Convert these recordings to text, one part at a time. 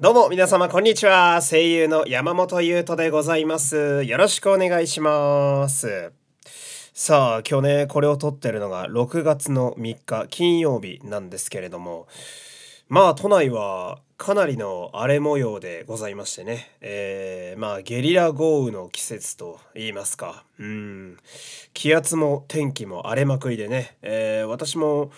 どうも皆様こんにちは。声優の山本優斗でございます。よろしくお願いします。さあ、今日ね、これを撮ってるのが6月の3日金曜日なんですけれども、まあ都内はかなりの荒れ模様でございましてね、えーまあゲリラ豪雨の季節と言いますか、うん、気圧も天気も荒れまくりでね、えー私も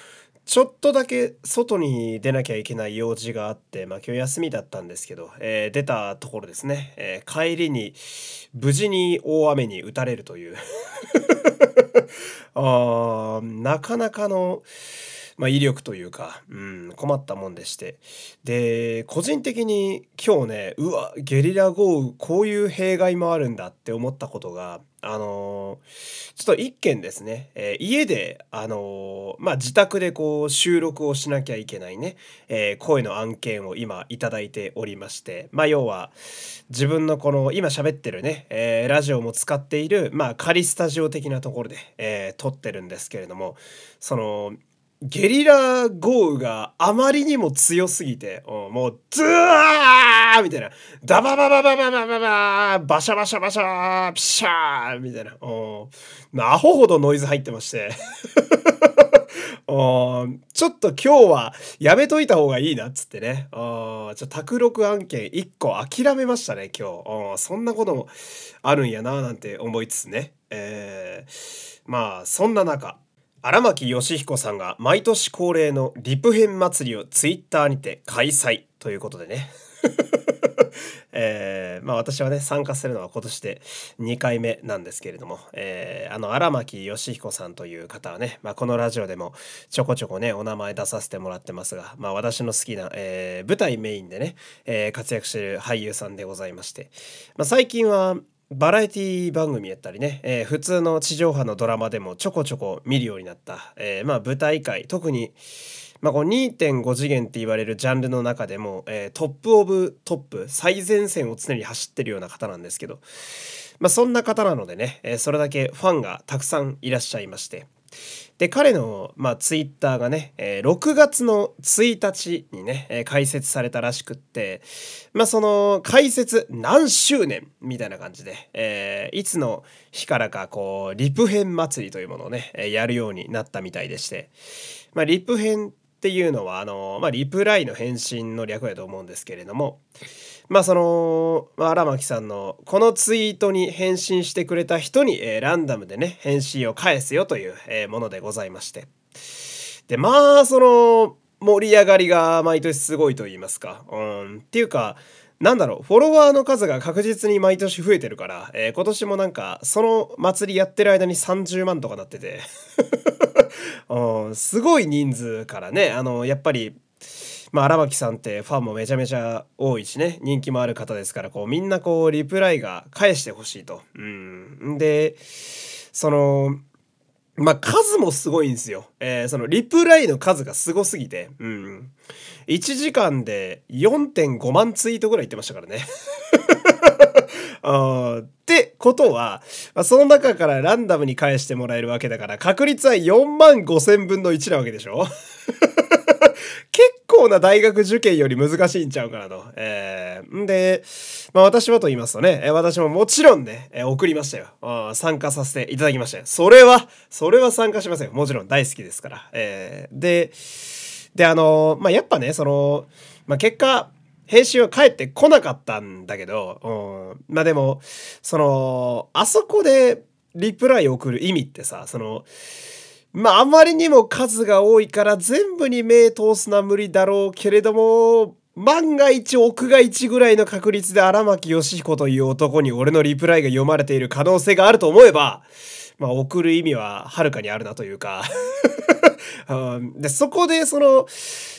ちょっとだけ外に出なきゃいけない用事があって、まあ今日休みだったんですけど、えー出たところですね、えー帰りに無事に大雨に打たれるという。ああなかなかの、まあ、威力というか、うん、困ったもんでして。で個人的に今日ねうわゲリラ豪雨こういう弊害もあるんだって思ったことがあのーちょっと一件ですね、えー家であのーまあ自宅でこう収録をしなきゃいけないね、え声の案件を今いただいておりまして。まあ要は自分のこの今喋ってるね、えラジオも使っているまあ仮スタジオ的なところで、え撮ってるんですけれどもそのゲリラ豪雨があまりにも強すぎて、うんもう、ズワーみたいな、ダバババババババババシャバシャバシャピシャーみたいな、うんアホほどノイズ入ってまして。うんちょっと今日はやめといた方がいいなっつってね。うんちょ卓録案件1個諦めましたね、今日。そんなこともあるんやななんて思いつつね。えーまあ、そんな中、荒牧義彦さんが毎年恒例のリプ編祭りをツイッターにて開催ということでね。えーまあ私はね参加するのは今年で2回目なんですけれども、えーあの荒牧義彦さんという方はね、まあ、このラジオでもちょこちょこねお名前出させてもらってますが、まあ、私の好きな、えー舞台メインでね、え活躍してる俳優さんでございまして、まあ、最近はバラエティ番組やったりね、えー普通の地上波のドラマでもちょこちょこ見るようになった、えーまあ舞台界特に、まあ、こう2.5次元って言われるジャンルの中でも、えートップオブトップ最前線を常に走ってるような方なんですけど、まあ、そんな方なのでね、えーそれだけファンがたくさんいらっしゃいまして。で彼の、まあ、ツイッターがね、えー6月の1日にね、えー開設されたらしくって、まあ、その開設何周年みたいな感じで、えーいつの日からかこうリプ編祭りというものをね、えやるようになったみたいでして、まあ、リプ編っていうのはあの、まあ、リプライの返信の略やと思うんですけれどもまあその、まあ、荒牧さんのこのツイートに返信してくれた人に、えーランダムでね返信を返すよという、えーものでございまして。でまあその盛り上がりが毎年すごいと言いますか、うん、っていうかなんだろうフォロワーの数が確実に毎年増えてるから、えー今年もなんかその祭りやってる間に30万とかなってて。うん。すごい人数からねあのやっぱりまあ荒牧さんってファンもめちゃめちゃ多いしね人気もある方ですからこうみんなこうリプライが返してほしいと。うん、でそのまあ数もすごいんですよ。えーそのリプライの数がすごすぎて、うん、1時間で4.5万ツイートぐらい言ってましたからね。あってことは、その中からランダムに返してもらえるわけだから確率は4万5千分の1なわけでしょ構な大学受験より難しいんちゃうかなと。えーんで、まあ私はと言いますとね、え私ももちろんね、え送りましたよ。あ参加させていただきましたよ。それは、それは参加しませんよ。もちろん大好きですから。えーで、で、あのーまあやっぱね、その、まあ結果、返信は返ってこなかったんだけど、うん、まあでも、その、あそこでリプライを送る意味ってさ、その、まああまりにも数が多いから全部に目通すのは無理だろうけれども、万が一億が一ぐらいの確率で荒牧義彦という男に俺のリプライが読まれている可能性があると思えば、まあ送る意味ははるかにあるなというか、うん。で、そこでその、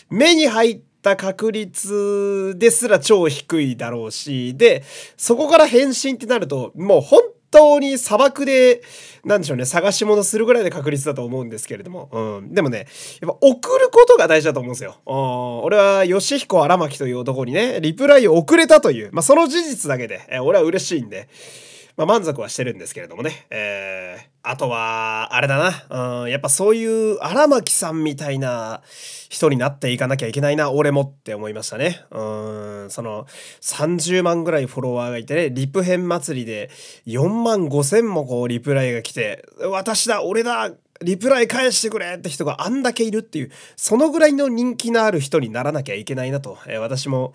目に入った確率ですら超低いだろうし、で、そこから返信ってなると、もう本当に砂漠で、なんでしょうね、探し物するぐらいの確率だと思うんですけれども、うん、でもね、やっぱ送ることが大事だと思うんですよ。うん、俺は、吉彦荒牧という男にね、リプライを送れたという、まあ、その事実だけで、え俺は嬉しいんで、まあ、満足はしてるんですけれどもね。えー、あとは、あれだな。うん、やっぱそういう荒牧さんみたいな人になっていかなきゃいけないな、俺もって思いましたね。うん、その、30万ぐらいフォロワーがいてね、リプ編祭りで4万5千もこうリプライが来て、私だ、俺だ、リプライ返してくれって人があんだけいるっていう、そのぐらいの人気のある人にならなきゃいけないなと、えー、私も、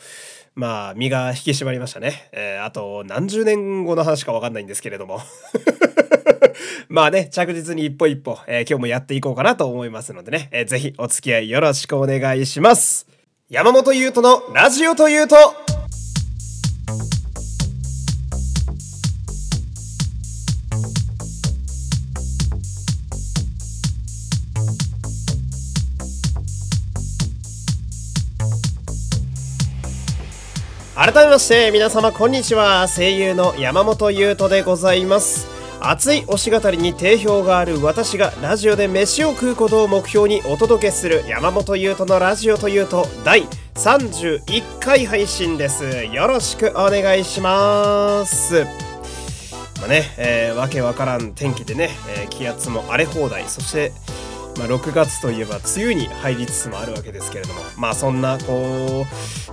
まあ、身が引き締まりましたね。えー、あと、何十年後の話かわかんないんですけれども。まあね、着実に一歩一歩、えー、今日もやっていこうかなと思いますのでね、えー、ぜひお付き合いよろしくお願いします。山本優斗のラジオというと、改めまして皆様こんにちは。声優の山本優斗でございます。熱い推し語りに定評がある私がラジオで飯を食うことを目標にお届けする山本優斗のラジオというと第31回配信です。よろしくお願いします。まあね、えー、わけわからん天気でね、えー、気圧も荒れ放題。そしてまあ、6月といえば梅雨に入りつつもあるわけですけれどもまあそんなこ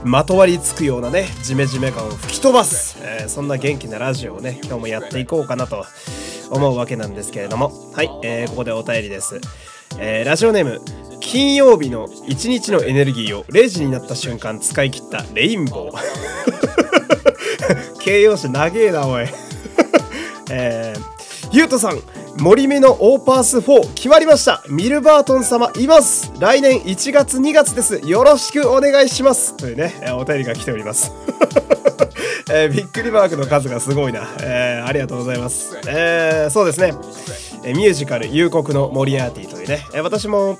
うまとわりつくようなねジメジメ感を吹き飛ばす、えー、そんな元気なラジオをね今日もやっていこうかなと思うわけなんですけれどもはい、えー、ここでお便りです、えー、ラジオネーム金曜日の一日のエネルギーを0時になった瞬間使い切ったレインボー。形容詞長えなおい。えー、ゆうとさん森目のオーパース4決まりました。ミルバートン様います。来年1月2月です。よろしくお願いします。というね、お便りが来ております。えー、びっくりマークの数がすごいな、えー、ありがとうございます、えー、そうですね。ミュージカル「夕刻のモリアーティ」というね、え私も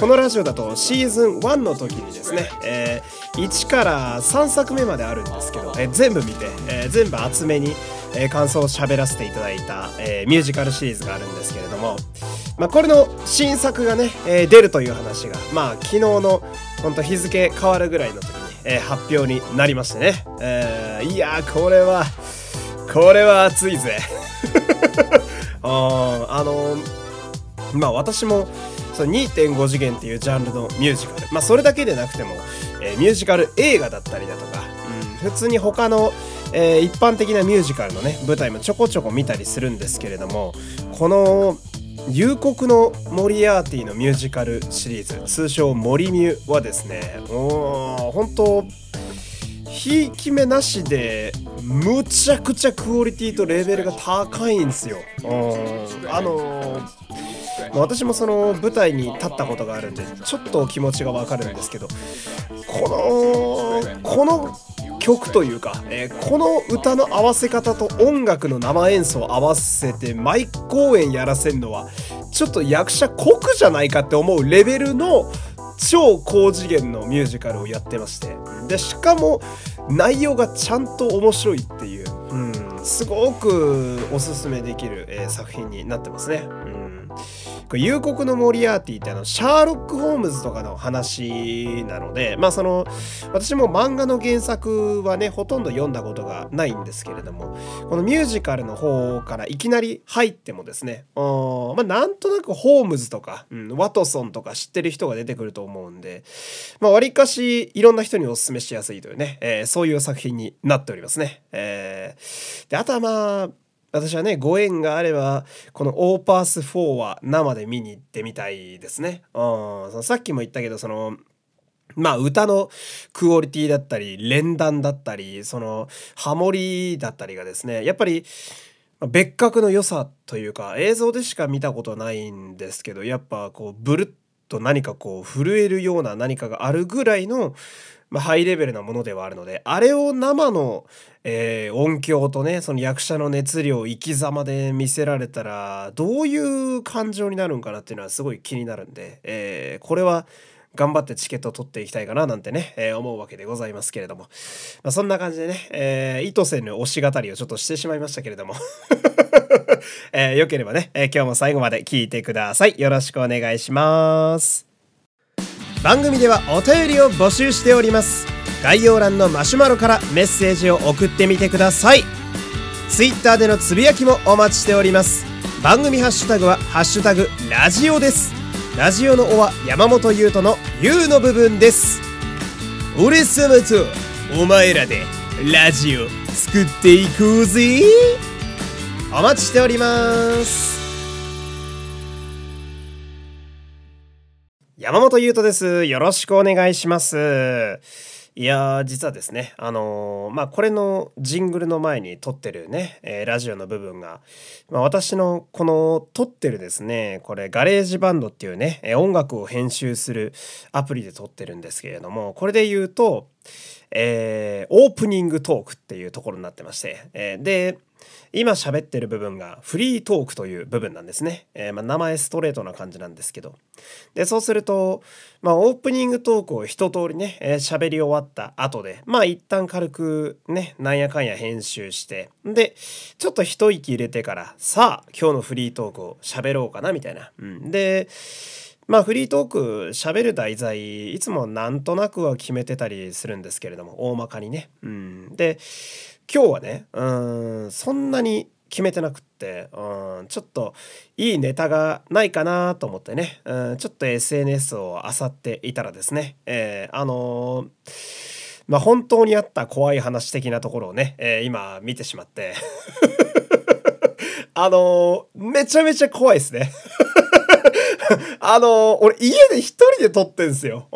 このラジオだとシーズン1の時にですね、え1から3作目まであるんですけど、え全部見て、え全部厚めにえー、感想を喋らせていただいた、えー、ミュージカルシリーズがあるんですけれども、まあ、これの新作がね、えー、出るという話が、まあ、昨日の本当日付変わるぐらいの時に、え、発表になりましてね、え、いやーこれはこれは熱いぜ。ああのまあ私もその2.5次元っていうジャンルのミュージカル。まあそれだけでなくても、え、ミュージカル映画だったりだとか、うん、普通に他のえー、一般的なミュージカルのね舞台もちょこちょこ見たりするんですけれどもこの「夕刻のモリアーティ」のミュージカルシリーズ通称「モリミュ」はですねもう本当ひいき目なしでむちゃくちゃクオリティとレベルが高いんですよ。あのー、私もその舞台に立ったことがあるんでちょっと気持ちがわかるんですけどこのこの曲というか、えー、この歌の合わせ方と音楽の生演奏を合わせて毎公演やらせるのはちょっと役者酷じゃないかって思うレベルの超高次元のミュージカルをやってまして。でしかも内容がちゃんと面白いっていう、うん、すごくおすすめできる、えー、作品になってますね。うん。これ夕刻のモリアーティってあのシャーロック・ホームズとかの話なのでまあその私も漫画の原作はねほとんど読んだことがないんですけれどもこのミュージカルの方からいきなり入ってもですねまあなんとなくホームズとか、うん、ワトソンとか知ってる人が出てくると思うんでまあ割かしいろんな人にお勧めしやすいというね、えー、そういう作品になっておりますね。えー、であとはまあ私はねご縁があればこのオーパース4は生で見に行ってみたいですね。うん、さっきも言ったけどそのまあ歌のクオリティだったり連弾だったりそのハモリだったりがですねやっぱり別格の良さというか映像でしか見たことないんですけどやっぱこうブルッと何かこう震えるような何かがあるぐらいのまあ、ハイレベルなものではあるのであれを生の、えー、音響とねその役者の熱量生き様で見せられたらどういう感情になるんかなっていうのはすごい気になるんで、えー、これは頑張ってチケットを取っていきたいかななんてね、えー、思うわけでございますけれども、まあ、そんな感じでね、えー、意図せぬ推し語りをちょっとしてしまいましたけれども。えー、よければね、えー、今日も最後まで聞いてください。よろしくお願いします。番組ではお便りを募集しております。概要欄のマシュマロからメッセージを送ってみてください。Twitter でのつぶやきもお待ちしております。番組ハッシュタグは「ハッシュタグラジオ」です。ラジオの「お」は山本優斗の「優」の部分です。俺様とお前らでラジオ作っていこうぜ。お待ちしております。山本優斗です。よろしくお願いします。いや実はですねあのー、まあこれのジングルの前に録ってるね、えー、ラジオの部分が、まあ、私のこの録ってるですねこれ GarageBand っていうねえ音楽を編集するアプリで撮ってるんですけれどもこれで言うとえー、オープニングトークっていうところになってまして、え、で今喋ってる部分がフリートークという部分なんですね。えー、まあ、名前ストレートな感じなんですけど。で、そうすると、まあ、オープニングトークを一通りね、えー、喋り終わった後で、まあ、一旦軽くね、なんやかんや編集して、で、ちょっと一息入れてから、さあ、今日のフリートークを喋ろうかな、みたいな。うん、で、まあフリートーク喋る題材いつもなんとなくは決めてたりするんですけれども大まかにね。うん、で今日はねうんそんなに決めてなくってうんちょっといいネタがないかなと思ってねうんちょっと SNS を漁っていたらですね、えー、あのー、まあ本当にあった怖い話的なところをね、えー、今見てしまって あのめちゃめちゃ怖いですね。あの俺家で一人で撮ってんすよ。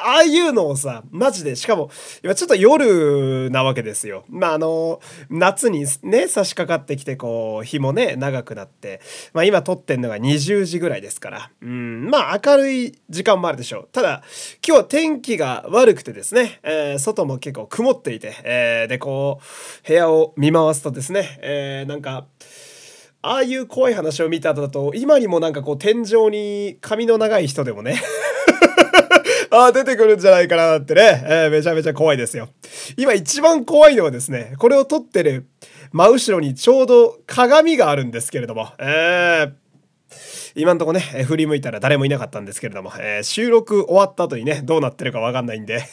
ああいうのをさ、マジで、しかも、今ちょっと夜なわけですよ。まあ、あの、夏にね、差し掛かってきて、こう、日もね、長くなって、まあ今撮ってんのが20時ぐらいですから、うん、まあ明るい時間もあるでしょう。ただ、今日は天気が悪くてですね、えー、外も結構曇っていて、えー、で、こう、部屋を見回すとですね、えー、なんか、ああいう怖い話を見た後だと、今にもなんかこう天井に髪の長い人でもね。ああ、出てくるんじゃないかなってね、えー、めちゃめちゃ怖いですよ。今一番怖いのはですね、これを撮ってる真後ろにちょうど鏡があるんですけれども、えー、今んとこね、振り向いたら誰もいなかったんですけれども、えー、収録終わった後にね、どうなってるかわかんないんで。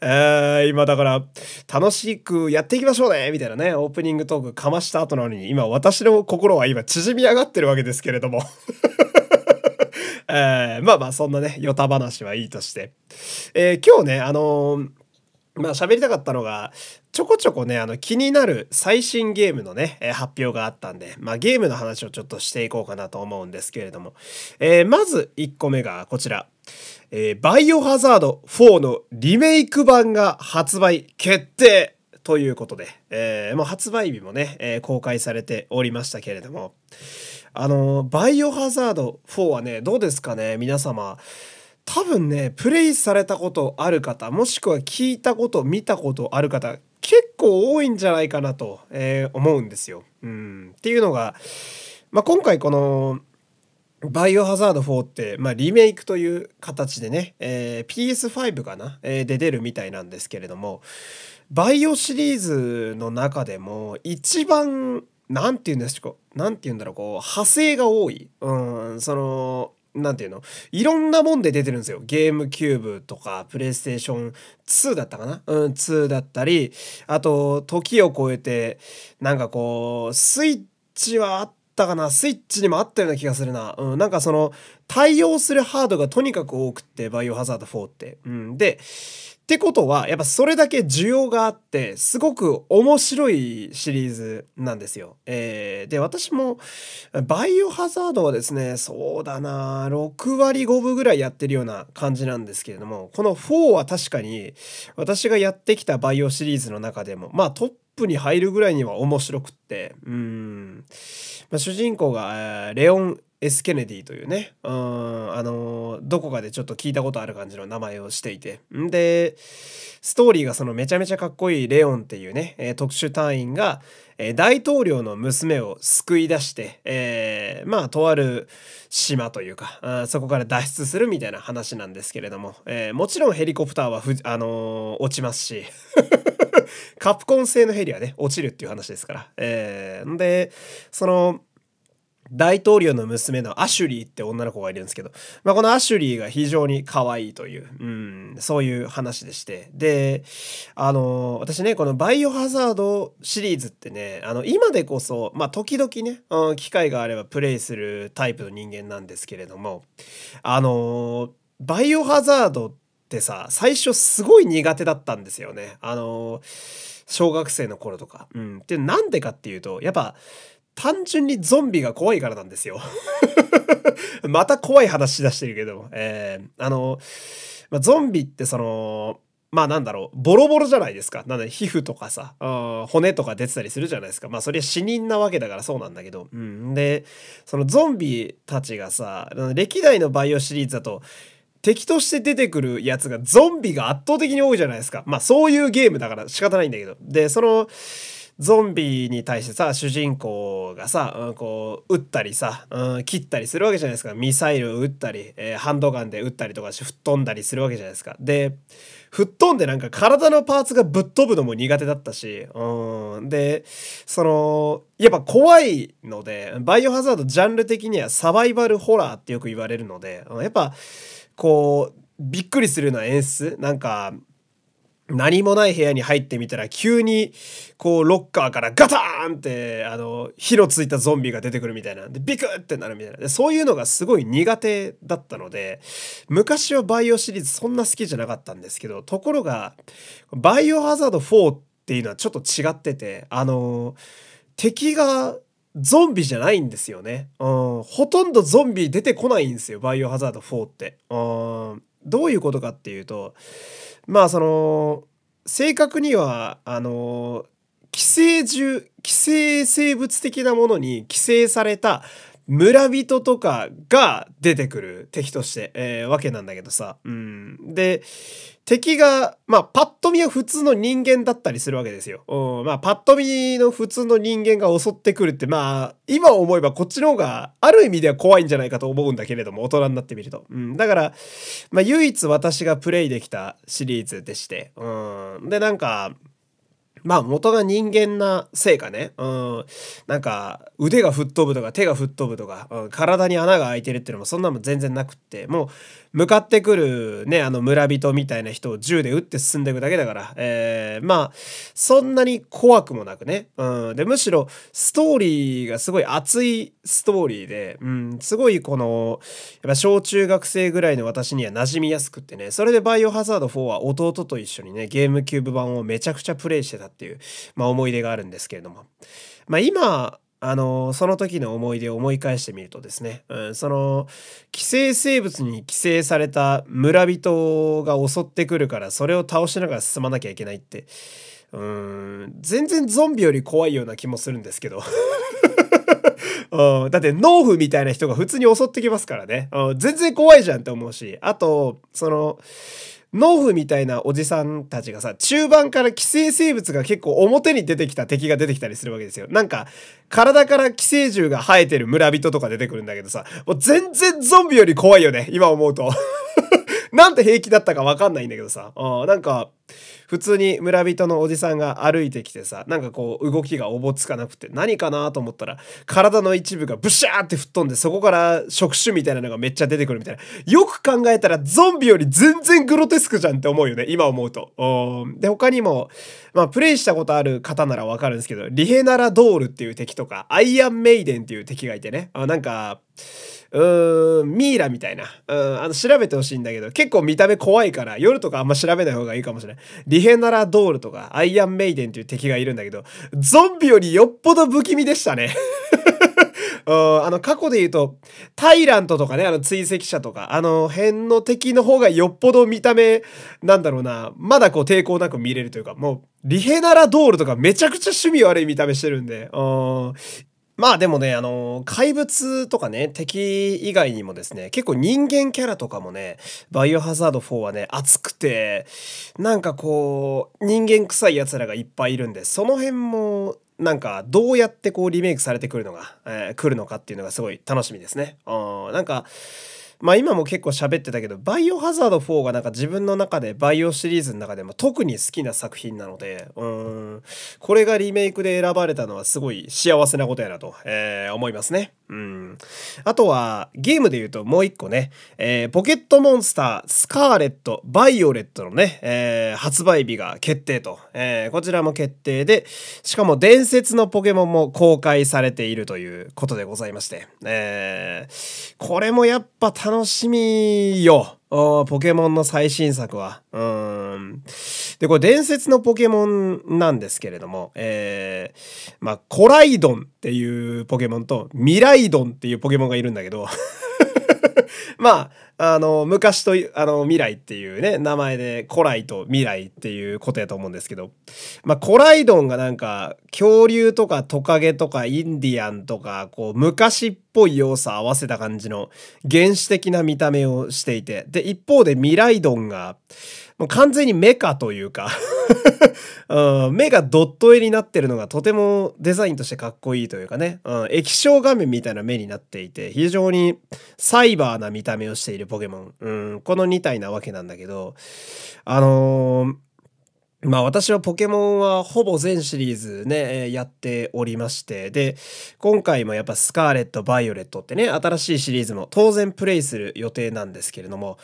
えー、今だから楽しくやっていきましょうねみたいなねオープニングトークかました後なのに今私の心は今縮み上がってるわけですけれども。えー、まあまあそんなねヨタ話はいいとして、えー、今日ねあのーまあ喋りたかったのが、ちょこちょこね、あの気になる最新ゲームのね、えー、発表があったんで、まあゲームの話をちょっとしていこうかなと思うんですけれども、えー、まず1個目がこちら。えー、バイオハザード4のリメイク版が発売決定ということで、えー、もう発売日もね、えー、公開されておりましたけれども、あのバイオハザード4はね、どうですかね、皆様。多分ね、プレイされたことある方、もしくは聞いたこと、見たことある方、結構多いんじゃないかなと、えー、思うんですよ。うん。っていうのが、まあ、今回この、バイオハザード4って、まあ、リメイクという形でね、えー、PS5 かな、えー、で出るみたいなんですけれども、バイオシリーズの中でも一番、なんて言うんですか、なんて言うんだろう、こう、派生が多い。うん、その、なんていうの？いろんなもんで出てるんですよ。ゲームキューブとか、プレイステーション2だったかな？うん、2だったり、あと、時を超えて、なんかこう、スイッチはあったかな？スイッチにもあったような気がするな。うん、なんかその、対応するハードがとにかく多くって、バイオハザード4って。うん、で、ってことは、やっぱそれだけ需要があって、すごく面白いシリーズなんですよ。えー、で、私も、バイオハザードはですね、そうだな、6割5分ぐらいやってるような感じなんですけれども、この4は確かに、私がやってきたバイオシリーズの中でも、まあトップに入るぐらいには面白くって、うん、まあ、主人公が、レオン・ S・ケネディというね、うん、あのどこかでちょっと聞いたことある感じの名前をしていて。んで、ストーリーがそのめちゃめちゃかっこいいレオンっていうね、えー、特殊隊員が、えー、大統領の娘を救い出して、えー、まあ、とある島というか、あそこから脱出するみたいな話なんですけれども、えもちろんヘリコプターは、あの落ちますし、カプコン製のヘリはね、落ちるっていう話ですから。えー、で、その、大統領の娘のアシュリーって女の子がいるんですけど、まあ、このアシュリーが非常に可愛いという、うん、そういう話でして。で、あの、私ね、このバイオハザードシリーズってね、あの、今でこそ、まあ、時々ね、うん、機会があればプレイするタイプの人間なんですけれども、あの、バイオハザードってってさ、最初すごい苦手だったんですよね。あの、小学生の頃とか。うん。で、なんでかっていうと、やっぱ、単純にゾンビが怖いからなんですよ また怖い話し出してるけど、えー、あの、まあ、ゾンビってその、まあなんだろう、ボロボロじゃないですか。なんで皮膚とかさ、骨とか出てたりするじゃないですか。まあそれは死人なわけだからそうなんだけど。うん。で、そのゾンビたちがさ、歴代のバイオシリーズだと、敵として出てくるやつがゾンビが圧倒的に多いじゃないですか。まあそういうゲームだから仕方ないんだけど。で、その、ゾンビに対してさ主人公がさ、うん、こう撃ったりさ、うん、切ったりするわけじゃないですかミサイルを撃ったり、えー、ハンドガンで撃ったりとかして吹っ飛んだりするわけじゃないですか。で吹っ飛んでなんか体のパーツがぶっ飛ぶのも苦手だったし、うん、でそのやっぱ怖いのでバイオハザードジャンル的にはサバイバルホラーってよく言われるのでやっぱこうびっくりするような演出。なんか何もない部屋に入ってみたら急にこうロッカーからガターンってあの火のついたゾンビが出てくるみたいな。でビクってなるみたいな。でそういうのがすごい苦手だったので昔はバイオシリーズそんな好きじゃなかったんですけどところがバイオハザード4っていうのはちょっと違っててあの敵がゾンビじゃないんですよね、うん、ほとんどゾンビ出てこないんですよ。バイオハザード4って、うん、どういうことかっていうとまあその正確にはあの寄生獣寄生生物的なものに寄生された村人とかが出てくる敵として、えー、わけなんだけどさ。うん、で敵が、まあ、パッと見は普通の人間だったりするわけですよ。うん、まあ、パッと見の普通の人間が襲ってくるって、まあ、今思えばこっちの方が、ある意味では怖いんじゃないかと思うんだけれども、大人になってみると。うん、だから、まあ、唯一私がプレイできたシリーズでして。うん、で、なんか、まあ元が人間なせいかね、うん、なんか腕が吹っ飛ぶとか手が吹っ飛ぶとか、うん、体に穴が開いてるっていうのもそんなの全然なくって。もう向かってくるねあの村人みたいな人を銃で撃って進んでいくだけだから、えー、まあそんなに怖くもなくね、うん、でむしろストーリーがすごい熱いストーリーで、うん、すごいこのやっぱ小中学生ぐらいの私には馴染みやすくってね。それで「バイオハザード4」は弟と一緒にねゲームキューブ版をめちゃくちゃプレイしてたっていう、まあ、思い出があるんですけれども、まあ、今あのその時の思い出を思い返してみるとですね、うん、その寄生生物に寄生された村人が襲ってくるからそれを倒しながら進まなきゃいけないってうん全然ゾンビより怖いような気もするんですけど。うん、だって農夫みたいな人が普通に襲ってきますからね、うん、全然怖いじゃんって思うしあとその農夫みたいなおじさんたちがさ、中盤から寄生生物が結構表に出てきた敵が出てきたりするわけですよ。なんか、体から寄生獣が生えてる村人とか出てくるんだけどさ、もう全然ゾンビより怖いよね、今思うと。なんて平気だったかわかんないんだけどさ。なんか、普通に村人のおじさんが歩いてきてさなんかこう動きがおぼつかなくて何かなと思ったら体の一部がブシャーって吹っ飛んでそこから触手みたいなのがめっちゃ出てくるみたいなよく考えたらゾンビより全然グロテスクじゃんって思うよね今思うと。で他にもまあプレイしたことある方ならわかるんですけどリヘナラドールっていう敵とかアイアンメイデンっていう敵がいてねあなんかうーん、ミイラみたいな。うん、あの、調べてほしいんだけど、結構見た目怖いから、夜とかあんま調べない方がいいかもしれない。リヘナラドールとか、アイアンメイデンっていう敵がいるんだけど、ゾンビよりよっぽど不気味でしたね。うん、あの、過去で言うと、タイラントとかね、あの、追跡者とか、あの辺の敵の方がよっぽど見た目、なんだろうな、まだこう抵抗なく見れるというか、もう、リヘナラドールとかめちゃくちゃ趣味悪い見た目してるんで、うん、まあでもね、あの、怪物とかね、敵以外にもですね、結構人間キャラとかもね、バイオハザード4はね、熱くて、なんかこう、人間臭い奴らがいっぱいいるんで、その辺も、なんかどうやってこうリメイクされてくるのが、えー、来るのかっていうのがすごい楽しみですね。うん、なんか、まあ今も結構喋ってたけど、バイオハザード4がなんか自分の中でバイオシリーズの中でも特に好きな作品なので、うん、これがリメイクで選ばれたのはすごい幸せなことやなと、えー、思いますね。うん。あとは、ゲームで言うともう一個ね、えー、ポケットモンスター、スカーレット、バイオレットのね、えー、発売日が決定と、えー、こちらも決定で、しかも伝説のポケモンも公開されているということでございまして、えー、これもやっぱ楽しみよ。ポケモンの最新作は。うん。で、これ伝説のポケモンなんですけれども、えー、まあ、コライドンっていうポケモンとミライドンっていうポケモンがいるんだけど まあ、あの、昔と、あの、未来っていうね、名前で、古来と未来っていうことやと思うんですけど、まあ、古来ドンがなんか、恐竜とかトカゲとかインディアンとか、こう、昔っぽい要素合わせた感じの原始的な見た目をしていて、で、一方で未来ドンが、もう完全にメカというか。うん、目がドット絵になってるのがとてもデザインとしてかっこいいというかね、うん、液晶画面みたいな目になっていて、非常にサイバーな見た目をしているポケモン。うん、この2体なわけなんだけど、あのーまあ私はポケモンはほぼ全シリーズね、やっておりまして、で、今回もやっぱスカーレット、バイオレットってね、新しいシリーズも当然プレイする予定なんですけれども、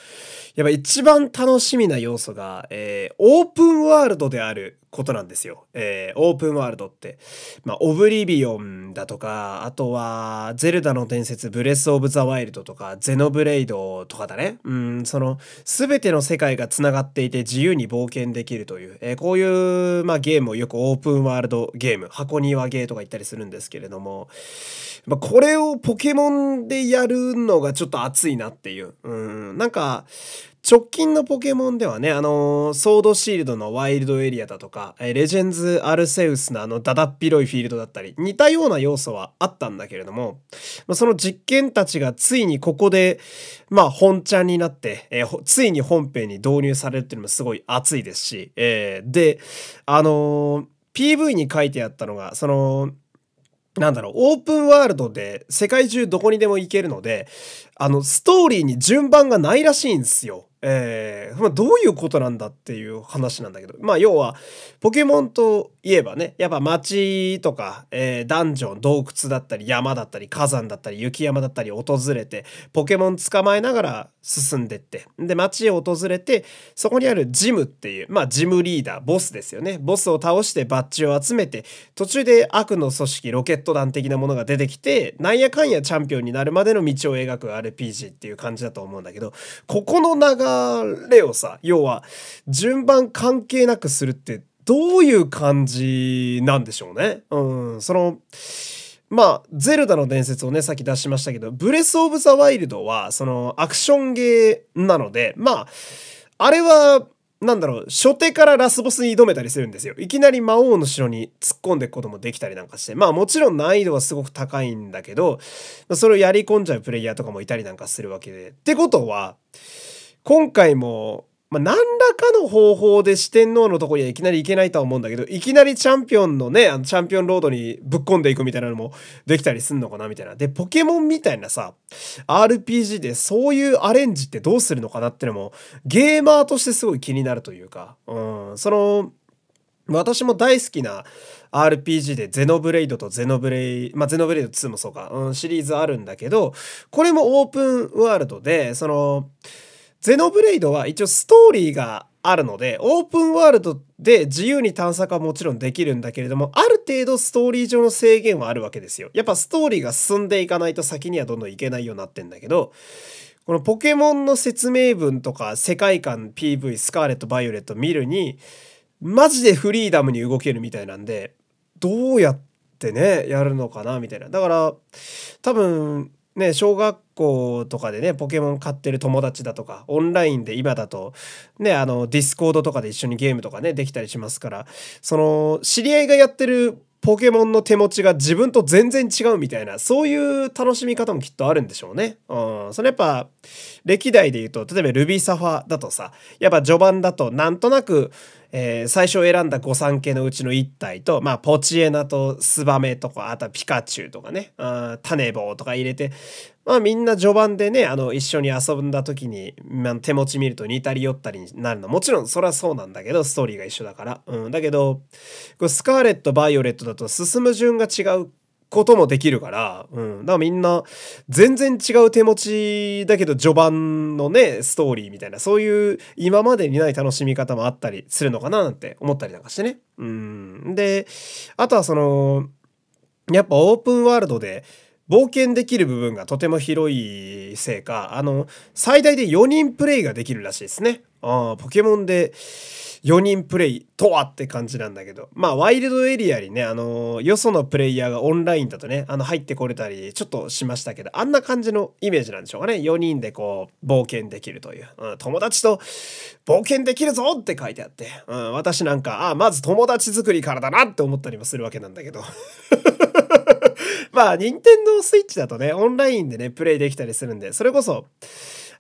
やっぱ一番楽しみな要素が、えー、オープンワールドであることなんですよ。えー、オープンワールドって。まあ、オブリビオンだとか、あとは、ゼルダの伝説、ブレス・オブ・ザ・ワイルドとか、ゼノブレイドとかだね。うん、その、すべての世界が繋がっていて自由に冒険できるという、えー、こういう、まあ、ゲームをよくオープンワールドゲーム、箱庭ゲーとか言ったりするんですけれども、まあ、これをポケモンでやるのがちょっと熱いなっていう。うん、なんか、直近のポケモンではね、あのー、ソードシールドのワイルドエリアだとか、えレジェンズ・アルセウスのあのだだっ広いフィールドだったり、似たような要素はあったんだけれども、まあ、その実験たちがついにここで、まあ本ちゃんになって、えー、ついに本編に導入されるっていうのもすごい熱いですし、えー、で、あの PV に書いてあったのが、その、なんだろう、オープンワールドで世界中どこにでも行けるので、あの、ストーリーに順番がないらしいんですよ。えー、まあ、どういうことなんだっていう話なんだけど、まあ、要は、ポケモンといえばね、やっぱ街とか、えー、ダンジョン、洞窟だったり、山だったり、火山だったり、雪山だったり訪れて、ポケモン捕まえながら進んでって、で、街を訪れて、そこにあるジムっていう、まあ、ジムリーダー、ボスですよね。ボスを倒してバッジを集めて、途中で悪の組織、ロケット団的なものが出てきて、なんやかんやチャンピオンになるまでの道を描く RPG っていう感じだと思うんだけど、ここの流れをさ、要は、順番関係なくするって、どういう感じなんでしょうね。うん、その、まあ、ゼルダの伝説をね、さっき出しましたけど、ブレス・オブ・ザ・ワイルドは、その、アクションゲーなので、まあ、あれは、なんだろう、初手からラスボスに挑めたりするんですよ。いきなり魔王の城に突っ込んでいくこともできたりなんかして。まあもちろん難易度はすごく高いんだけど、それをやり込んじゃうプレイヤーとかもいたりなんかするわけで。ってことは、今回もまあ、何らかの方法で四天王のとこにはいきなり行けないとは思うんだけど、いきなりチャンピオンのね、あのチャンピオンロードにぶっ込んでいくみたいなのもできたりすんのかなみたいな。で、ポケモンみたいなさ、RPG でそういうアレンジってどうするのかなってのも、ゲーマーとしてすごい気になるというか、うん、その、私も大好きな RPG でゼノブレイドとゼノブレイ、まあ、ゼノブレイド2もそうか、うん、シリーズあるんだけど、これもオープンワールドで、その、ゼノブレイドは一応ストーリーがあるので、オープンワールドで自由に探索はもちろんできるんだけれども、ある程度ストーリー上の制限はあるわけですよ。やっぱストーリーが進んでいかないと先にはどんどんいけないようになってんだけど、このポケモンの説明文とか世界観 PV スカーレット・バイオレット見るに、マジでフリーダムに動けるみたいなんで、どうやってね、やるのかなみたいな。だから、多分、ね、小学校とかでね、ポケモン買ってる友達だとか、オンラインで今だと、ね、あの、 Discord とかで一緒にゲームとかね、できたりしますから、その、知り合いがやってるポケモンの手持ちが自分と全然違うみたいな、そういう楽しみ方もきっとあるんでしょうね。うん。それやっぱ、歴代で言うと、例えばルビーサファだとさ、やっぱ序盤だとなんとなく、えー、最初選んだ御三家のうちの1体と、まあ、ポチエナとスバメとか、あとはピカチュウとかね、あ種棒とか入れて、まあみんな序盤でね、あの、一緒に遊んだ時に、まあ、手持ち見ると似たり寄ったりになるの。もちろんそれはそうなんだけど、ストーリーが一緒だから。うん。だけど、こスカーレット、バイオレットだと進む順が違うこともできるから、うん。だからみんな、全然違う手持ちだけど序盤のね、ストーリーみたいな、そういう今までにない楽しみ方もあったりするのかななんて思ったりなんかしてね。うん。で、あとはその、やっぱオープンワールドで、冒険できる部分がとても広いせいか、あの、最大で4人プレイができるらしいですね。ああ、ポケモンで4人プレイとはって感じなんだけど、まあ、ワイルドエリアにね、あの、よそのプレイヤーがオンラインだとね、あの、入ってこれたり、ちょっとしましたけど、あんな感じのイメージなんでしょうかね。4人でこう、冒険できるという。うん、友達と冒険できるぞって書いてあって、うん、私なんか、あ、まず友達作りからだなって思ったりもするわけなんだけど。まあ、任天堂スイッチだとね、オンラインでね、プレイできたりするんで、それこそ、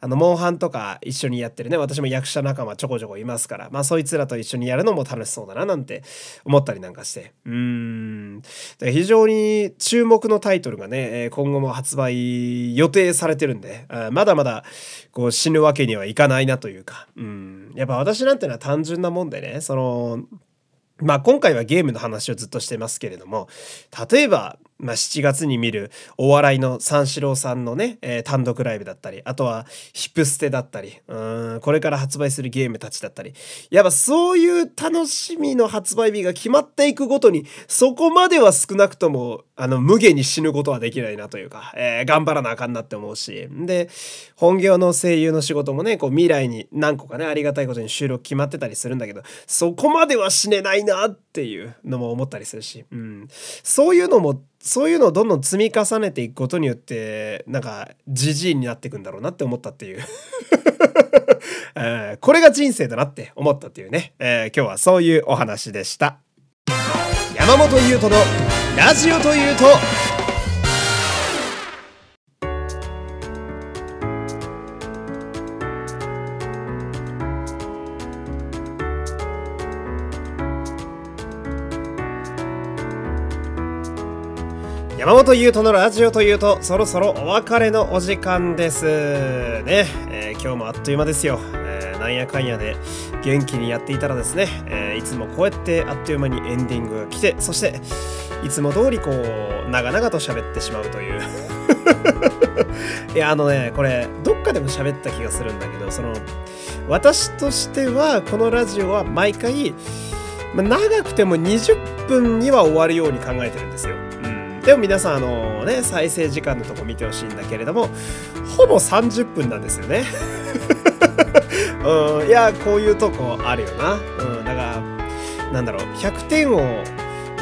あの、モンハンとか一緒にやってるね、私も役者仲間ちょこちょこいますから、まあ、そいつらと一緒にやるのも楽しそうだな、なんて思ったりなんかして。うーん。非常に注目のタイトルがね、今後も発売予定されてるんで、まだまだ、こう、死ぬわけにはいかないなというか、うん。やっぱ私なんてのは単純なもんでね、その、まあ今回はゲームの話をずっとしてますけれども、例えば、まあ、7月に見るお笑いの三四郎さんのね、えー、単独ライブだったり、あとはヒップステだったり、うん、これから発売するゲームたちだったり、やっぱそういう楽しみの発売日が決まっていくごとに、そこまでは少なくとも、あの、無限に死ぬことはできないなというか、えー、頑張らなあかんなって思うし、で、本業の声優の仕事もね、こう未来に何個かね、ありがたいことに収録決まってたりするんだけど、そこまでは死ねないなっていうのも思ったりするし、うん、そういうのもそういうのをどんどん積み重ねていくことによってなんかじじいになっていくんだろうなって思ったっていう。えー、これが人生だなって思ったっていうね、えー、今日はそういうお話でした。山本優斗のラジオというと山本優斗のラジオというとそろそろお別れのお時間です。ね、えー、今日もあっという間ですよ、えー、なんやかんやで元気にやっていたらですね、えー、いつもこうやってあっという間にエンディングが来てそしていつも通りこう長々と喋ってしまうという。いやあのねこれどっかでも喋った気がするんだけどその私としてはこのラジオは毎回、ま長くても20分には終わるように考えてるんですよ。でも皆さんあのね再生時間のとこ見てほしいんだけれどもほぼ30分なんですよね。うんいやこういうとこあるよな。うんだからなんだろう100点を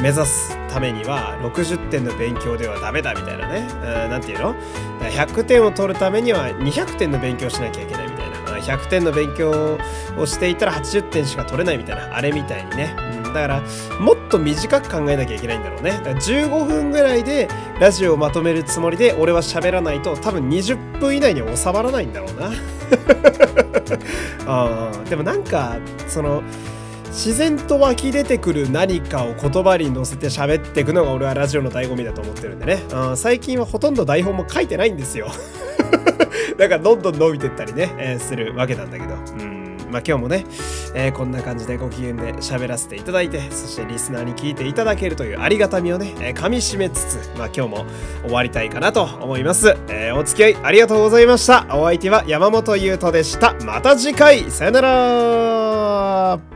目指すためには60点の勉強ではダメだみたいなね。何て言うの？100点を取るためには200点の勉強しなきゃいけないみたいな。100点の勉強をしていたら80点しか取れないみたいなあれみたいにね、うんだからもっと短く考えなきゃいけないんだろうね。だから15分ぐらいでラジオをまとめるつもりで俺は喋らないと多分20分以内に収まらないんだろうな。あでもなんかその自然と湧き出てくる何かを言葉に乗せて喋っていくのが俺はラジオの醍醐味だと思ってるんでね、うん、最近はほとんど台本も書いてないんですよ。だからどんどん伸びてったりね、えー、するわけなんだけど。うん。まあ今日もね、えー、こんな感じでご機嫌で喋らせていただいて、そしてリスナーに聞いていただけるというありがたみをね、えー、噛み締めつつ、まあ今日も終わりたいかなと思います。えー、お付き合いありがとうございました。お相手は山本優斗でした。また次回、さよなら